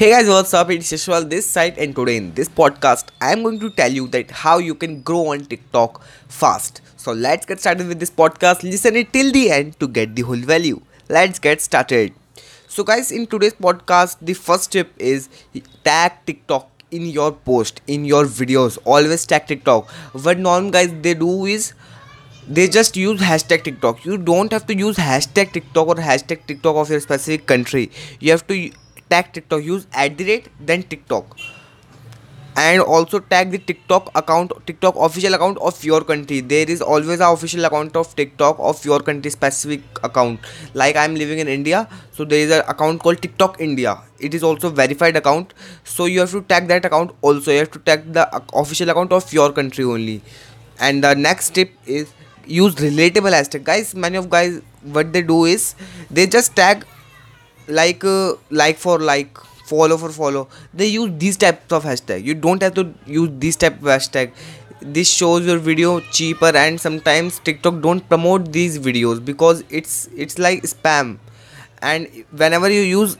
Hey guys, what's up? It's Yashwal this side, and today in this podcast, I am going to tell you that how you can grow on TikTok fast. So let's get started with this podcast. Listen it till the end to get the whole value. Let's get started. So guys, in today's podcast, the first tip is tag TikTok in your post, in your videos. Always tag TikTok. What norm guys they do is they just use hashtag TikTok. You don't have to use hashtag TikTok or hashtag TikTok of your specific country. You have to tag TikTok. Use at the rate then TikTok, and also tag the TikTok account, TikTok official account of your country. There is always a official account of TikTok of your country specific account. Like I'm living in India, so there is an account called TikTok India. It is also verified account, so you have to tag that account also. You have to tag the official account of your country only. And the next tip is use relatable hashtag guys many of guys what they do is they just tag like uh, like for like follow for follow. They use these types of hashtag. You don't have to use this type of hashtag. This shows your video cheaper and sometimes tiktok don't promote these videos because it's it's like spam. And whenever you use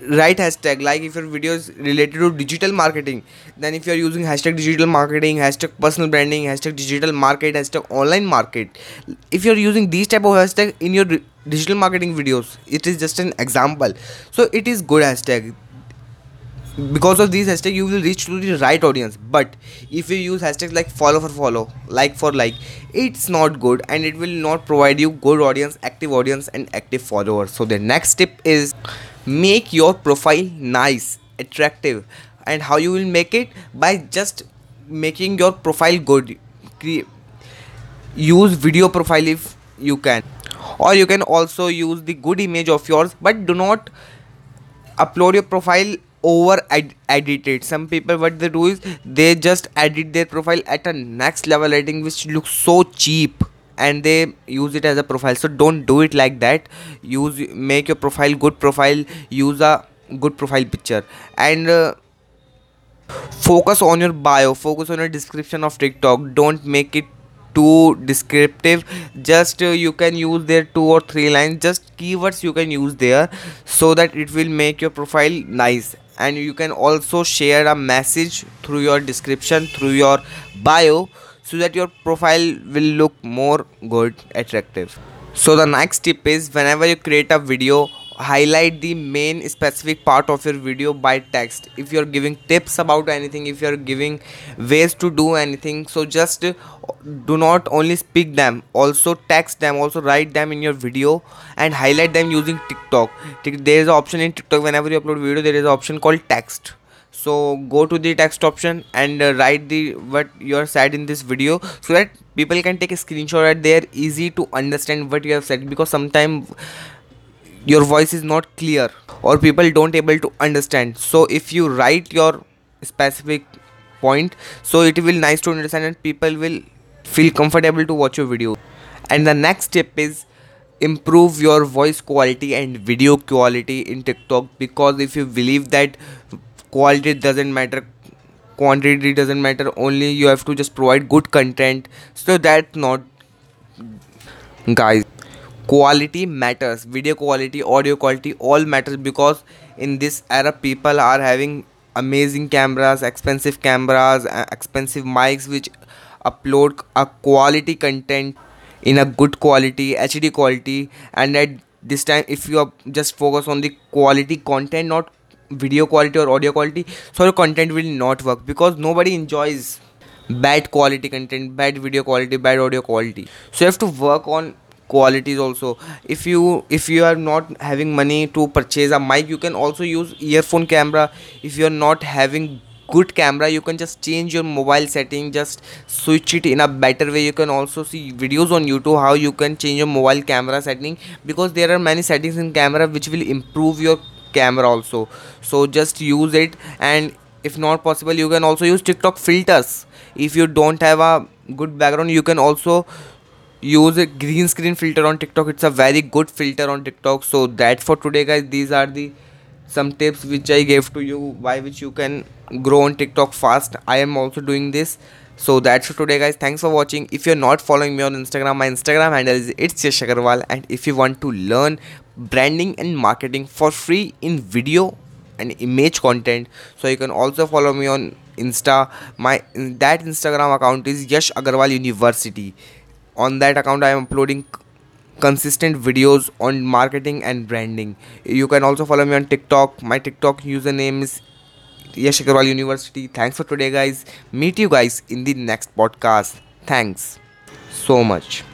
right hashtag like if your video is related to digital marketing then if you are using hashtag digital marketing hashtag personal branding hashtag digital market hashtag online market if you're using these type of hashtag in your digital marketing videos it is just an example. So it is good hashtag. Because of these hashtags you will reach to the right audience. But if you use hashtags like follow for follow like for like it's not good and it will not provide you good audience active audience and active followers. So the next tip is make your profile nice attractive and how you will make it? By just making your profile good. Use video profile if you can. Or you can also use the good image of yours but do not upload your profile over ed- edited some people what they do is they just edit their profile at a next level editing which looks so cheap and they use it as a profile. So don't do it like that. Use make your profile good profile use a good profile picture. And uh, focus on your bio focus on your description of tiktok. Don't make it too descriptive. Just uh, you can use there two or three lines. Just keywords you can use there so that it will make your profile nice. And you can also share a message through your description through your bio so that your profile will look more good attractive. So the next tip is whenever you create a video highlight the main specific part of your video by text. If you're giving tips about anything if you're giving ways to do anything so just do not only speak them also text them also write them in your video and highlight them using tiktok. There is an option in tiktok whenever you upload video there is an option called text so go to the text option and uh, write the what you are said in this video so that people can take a screenshot and they are easy to understand what you have said because sometimes your voice is not clear or people don't able to understand. So if you write your specific point so it will nice to understand and people will feel comfortable to watch your video. And the next tip is improve your voice quality and video quality in tiktok because if you believe that quality doesn't matter quantity doesn't matter only you have to just provide good content. So that's not guys quality matters. Video quality audio quality all matters because in this era people are having amazing cameras expensive cameras expensive mics which upload a quality content in a good quality hd quality. And at this time if you are just focus on the quality content not video quality or audio quality so your content will not work because nobody enjoys bad quality content bad video quality bad audio quality. So you have to work on qualities also. If you if you are not having money to purchase a mic you can also use earphone camera. If you are not having good camera you can just change your mobile setting just switch it in a better way. You can also see videos on youtube how you can change your mobile camera setting because there are many settings in camera which will improve your camera also. So just use it and if not possible you can also use tiktok filters. If you don't have a good background you can also use a green screen filter on tiktok. It's a very good filter on tiktok. So that for today guys. These are the some tips which i gave to you by which you can grow on tiktok fast. I am also doing this so that's for today guys. Thanks for watching. If you're not following me on instagram my instagram handle is it's Yash Agarwal and if you want to learn branding and marketing for free in video and image content so you can also follow me on insta. My that instagram account is yash agarwal university. On that account i am uploading consistent videos on marketing and branding. You can also follow me on tiktok. My tiktok username is yash agarwal university. Thanks for today guys. Meet you guys in the next podcast. Thanks so much